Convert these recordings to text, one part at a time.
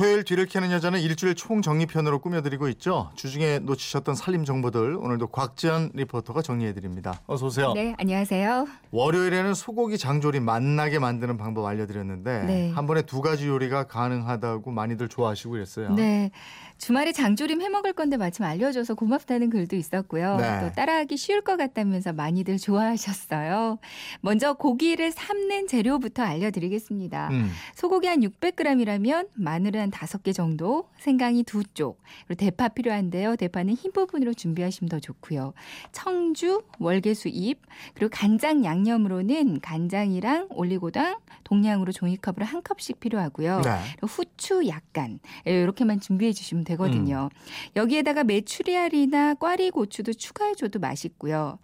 토요일 뒤를 캐는 여자는 일주일 총정리편으로 꾸며드리고 있죠. 주중에 놓치셨던 살림 정보들 오늘도 곽지연 리포터가 정리해드립니다. 어서 오세요. 네, 안녕하세요. 월요일에는 소고기 장조림 맛나게 만드는 방법 알려드렸는데 네. 한 번에 두 가지 요리가 가능하다고 많이들 좋아하시고 그랬어요. 네. 주말에 장조림 해 먹을 건데 마침 알려줘서 고맙다는 글도 있었고요. 네. 또 따라하기 쉬울 것 같다면서 많이들 좋아하셨어요. 먼저 고기를 삶는 재료부터 알려드리겠습니다. 음, 소고기 한 600g이라면 마늘은 한 5개 정도, 생강이 2쪽, 그리고 대파 필요한데요. 대파는 흰 부분으로 준비하시면 더 좋고요. 청주, 월계수 잎, 그리고 간장 양념으로는 간장이랑 올리고당, 동량으로 종이컵으로 한 컵씩 필요하고요. 네. 후추 약간 이렇게만 준비해 주시면 되거든요. 여기에다가 메추리알이나 꽈리 고추도 추가해 줘도 맛있고요.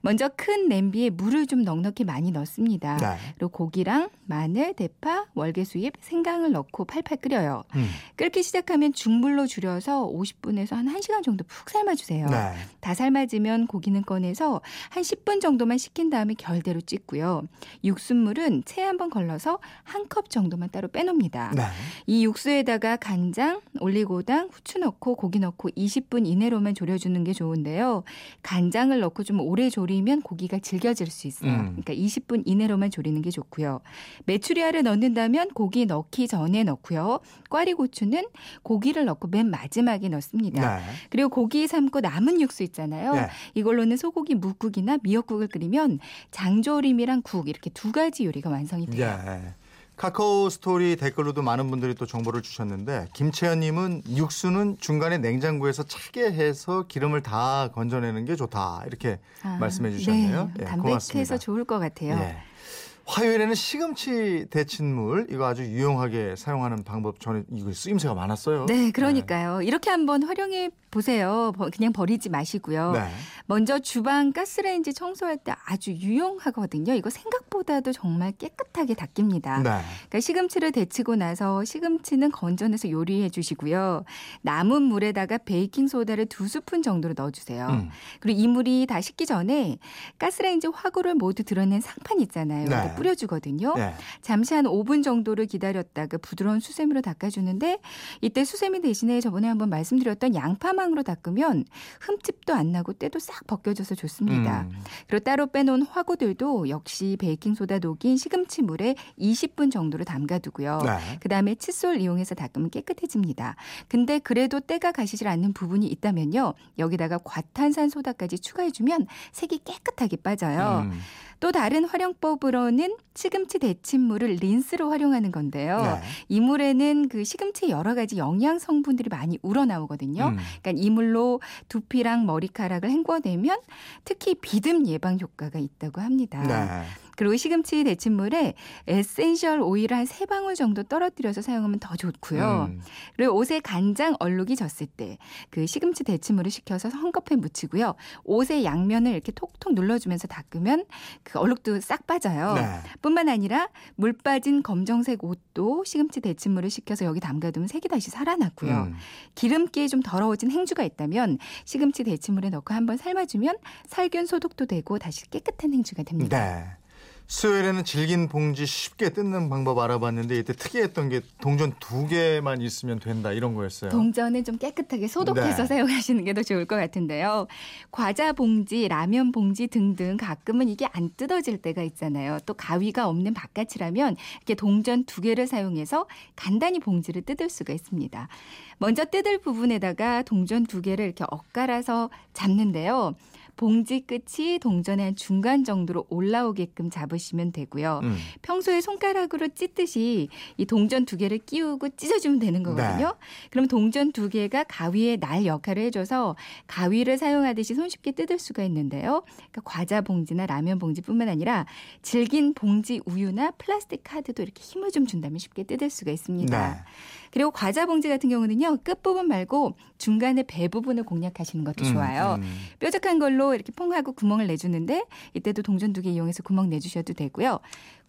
먼저 큰 냄비에 물을 좀 넉넉히 많이 넣습니다. 네. 그리고 고기랑 마늘, 대파, 월계수잎, 생강을 넣고 팔팔 끓여요. 음, 끓기 시작하면 중불로 줄여서 50분에서 한 1시간 정도 푹 삶아주세요. 네. 다 삶아지면 고기는 꺼내서 한 10분 정도만 식힌 다음에 결대로 찢고요. 육수물은 체에 한번 걸러서 한 컵 정도만 따로 빼놓습니다. 네. 이 육수에다가 간장, 올리고당, 후추 넣고 고기 넣고 20분 이내로만 졸여주는 게 좋은데요. 간장을 넣고 좀 오래 졸이면 고기가 질겨질 수 있어요. 음. 그러니까 20분 이내로만 졸이는 게 좋고요. 메추리알을 넣는다면 고기 넣기 전에 넣고요. 꽈 리고추는 고기를 넣고 맨 마지막에 넣습니다. 네. 그리고 고기 삶고 남은 육수 있잖아요. 네. 이걸로는 소고기 묵국이나 미역국을 끓이면 장조림이랑 국 이렇게 두 가지 요리가 완성이 돼요. 예. 카카오 스토리 댓글로도 많은 분들이 또 정보를 주셨는데 김채연님은 육수는 중간에 냉장고에서 차게 해서 기름을 다 건져내는 게 좋다 이렇게 아, 말씀해 주셨네요. 네, 예, 담백해서 고맙습니다. 좋을 것 같아요. 예. 화요일에는 시금치 데친물 이거 아주 유용하게 사용하는 방법 저는 이거 쓰임새가 많았어요. 네, 그러니까요. 이렇게 한번 활용해 보세요. 버- 그냥 버리지 마시고요. 네. 먼저 주방 가스레인지 청소할 때 아주 유용하거든요. 이거 생각보다도 정말 깨끗하게 닦입니다. 네. 그러니까 시금치를 데치고 나서 시금치는 건져내서 요리해 주시고요. 남은 물에다가 베이킹 소다를 두 스푼 정도로 넣어 주세요. 음. 그리고 이 물이 다 식기 전에 가스레인지 화구를 모두 드러낸 상판 있잖아요. 네. 이거 뿌려 주거든요. 네. 잠시 한 5분 정도를 기다렸다가 부드러운 수세미로 닦아주는데 이때 수세미 대신에 저번에 한번 말씀드렸던 양파 망으로 닦으면 흠집도 안 나고 때도 싹 벗겨져서 좋습니다. 음. 그리고 따로 빼놓은 화구들도 역시 베이킹소다 녹인 시금치 물에 20분 정도로 담가두고요. 네. 그 다음에 칫솔 이용해서 닦으면 깨끗해집니다. 근데 그래도 때가 가시질 않는 부분이 있다면요. 여기다가 과탄산 소다까지 추가해주면 색이 깨끗하게 빠져요. 음. 또 다른 활용법으로는 시금치 데친물을 린스로 활용하는 건데요. 네. 이 물에는 그 시금치 여러 가지 영양 성분들이 많이 우러나오거든요. 음. 그러니까 이 물로 두피랑 머리카락을 헹궈내면 특히 비듬 예방 효과가 있다고 합니다. 네. 그리고 시금치 데친물에 에센셜 오일을 한 세 방울 정도 떨어뜨려서 사용하면 더 좋고요. 음. 그리고 옷에 간장 얼룩이 졌을 때 그 시금치 데치물을 식혀서 헝겊에 묻히고요. 옷의 양면을 이렇게 톡톡 눌러주면서 닦으면 그 얼룩도 싹 빠져요. 네. 뿐만 아니라 물 빠진 검정색 옷도 시금치 데치물을 식혀서 여기 담가두면 색이 다시 살아났고요. 음. 기름기에 좀 더러워진 행주가 있다면 시금치 데치물에 넣고 한번 삶아주면 살균 소독도 되고 다시 깨끗한 행주가 됩니다. 네. 수요일에는 질긴 봉지 쉽게 뜯는 방법 알아봤는데 이때 특이했던 게 동전 두 개만 있으면 된다 이런 거였어요. 동전은 좀 깨끗하게 소독해서 네. 사용하시는 게 더 좋을 것 같은데요. 과자 봉지, 라면 봉지 등등 가끔은 이게 안 뜯어질 때가 있잖아요. 또 가위가 없는 바깥이라면 이렇게 동전 두 개를 사용해서 간단히 봉지를 뜯을 수가 있습니다. 먼저 뜯을 부분에다가 동전 두 개를 이렇게 엇갈아서 잡는데요. 봉지 끝이 동전의 한 중간 정도로 올라오게끔 잡으시면 되고요. 음. 평소에 손가락으로 찢듯이 이 동전 두 개를 끼우고 찢어주면 되는 거거든요. 네. 그럼 동전 두 개가 가위의 날 역할을 해줘서 가위를 사용하듯이 손쉽게 뜯을 수가 있는데요. 그러니까 과자 봉지나 라면 봉지뿐만 아니라 질긴 봉지 우유나 플라스틱 카드도 이렇게 힘을 좀 준다면 쉽게 뜯을 수가 있습니다. 네. 그리고 과자 봉지 같은 경우는요 끝부분 말고 중간에 배 부분을 공략하시는 것도 좋아요. 음, 음. 뾰족한 걸로 이렇게 퐁하고 구멍을 내주는데 이때도 동전 두 개 이용해서 구멍 내주셔도 되고요.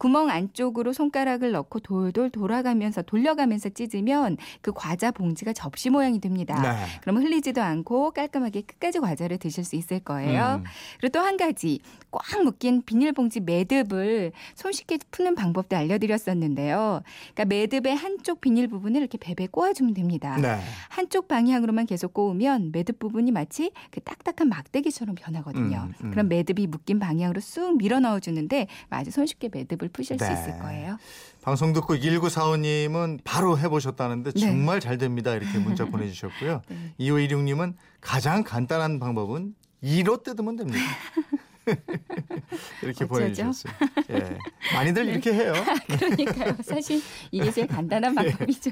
구멍 안쪽으로 손가락을 넣고 돌돌 돌아가면서 돌려가면서 찢으면 그 과자 봉지가 접시 모양이 됩니다. 네. 그러면 흘리지도 않고 깔끔하게 끝까지 과자를 드실 수 있을 거예요. 음. 그리고 또 한 가지 꽉 묶인 비닐봉지 매듭을 손쉽게 푸는 방법도 알려드렸었는데요. 그러니까 매듭의 한쪽 비닐 부분을 이렇게 베베 꼬아주면 됩니다. 네. 한쪽 방향으로만 계속 꼬우면 매듭 부분이 마치 그 딱딱한 막대기처럼 변하거든요. 음, 음. 그럼 매듭이 묶인 방향으로 쑥 밀어 넣어주는데 아주 손쉽게 매듭을 푸실 수 네. 있을 거예요. 방송 듣고 1945님은 바로 해보셨다는데 네. 정말 잘 됩니다. 이렇게 문자 보내주셨고요. 네. 2516님은 가장 간단한 방법은 2로 뜯으면 됩니다. 이렇게 어쩌죠? 보내주셨어요. 예. 많이들 이렇게 해요. 그러니까요. 사실 이게 제일 간단한 방법이죠.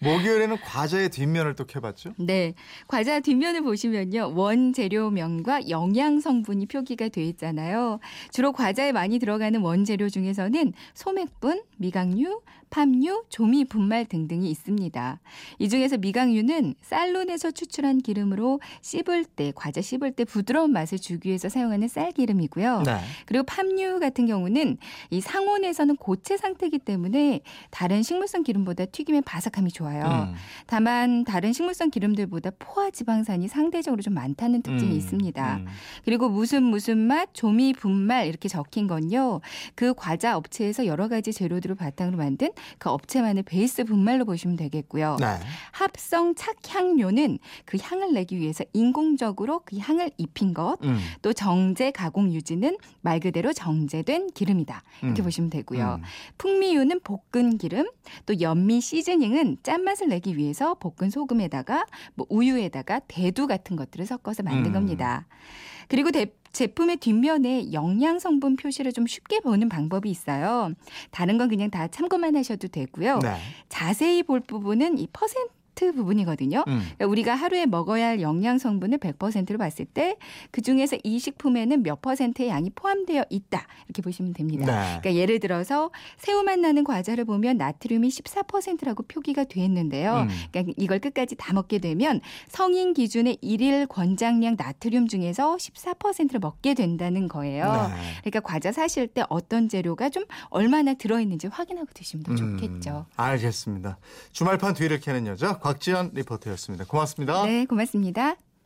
목요일에는 과자의 뒷면을 또 캐봤죠. 네. 과자 뒷면을 보시면요. 원재료명과 영양 성분이 표기가 돼 있잖아요. 주로 과자에 많이 들어가는 원재료 중에서는 소맥분, 미각류, 팜유, 조미 분말 등등이 있습니다. 이 중에서 미각류는 쌀론에서 추출한 기름으로 씹을 때, 과자 씹을 때 부드러운 맛을 주기 위해서 사용하는 쌀기름 이고요. 네. 그리고 팜유 같은 경우는 이 상온에서는 고체 상태이기 때문에 다른 식물성 기름보다 튀김의 바삭함이 좋아요. 음. 다만 다른 식물성 기름들보다 포화 지방산이 상대적으로 좀 많다는 특징이 음, 있습니다. 음. 그리고 무슨 무슨 맛, 조미 분말 이렇게 적힌 건요. 그 과자 업체에서 여러 가지 재료들을 바탕으로 만든 그 업체만의 베이스 분말로 보시면 되겠고요. 네. 합성 착향료는 그 향을 내기 위해서 인공적으로 그 향을 입힌 것. 음. 또 정제 가공 유지는 말 그대로 정제된 기름이다. 이렇게 음. 보시면 되고요. 음. 풍미유는 볶은 기름, 또 연미 시즈닝은 짠맛을 내기 위해서 볶은 소금에다가 뭐 우유에다가 대두 같은 것들을 섞어서 만든 음. 겁니다. 그리고 대- 제품의 뒷면에 영양 성분 표시를 좀 쉽게 보는 방법이 있어요. 다른 건 그냥 다 참고만 하셔도 되고요. 네. 자세히 볼 부분은 이 퍼센트 부분이거든요. 음. 그러니까 우리가 하루에 먹어야 할 영양 성분을 100%로 봤을 때 그 중에서 이 식품에는 몇 퍼센트의 양이 포함되어 있다. 이렇게 보시면 됩니다. 네. 그러니까 예를 들어서 새우맛 나는 과자를 보면 나트륨이 14%라고 표기가 돼 있는데요. 음. 그러니까 이걸 끝까지 다 먹게 되면 성인 기준의 일일 권장량 나트륨 중에서 14%를 먹게 된다는 거예요. 네. 그러니까 과자 사실 때 어떤 재료가 좀 얼마나 들어있는지 확인하고 드시면 더 좋겠죠. 음, 알겠습니다. 주말판 뒤를 캐는 여자 곽지연 리포터였습니다. 고맙습니다. 네, 고맙습니다.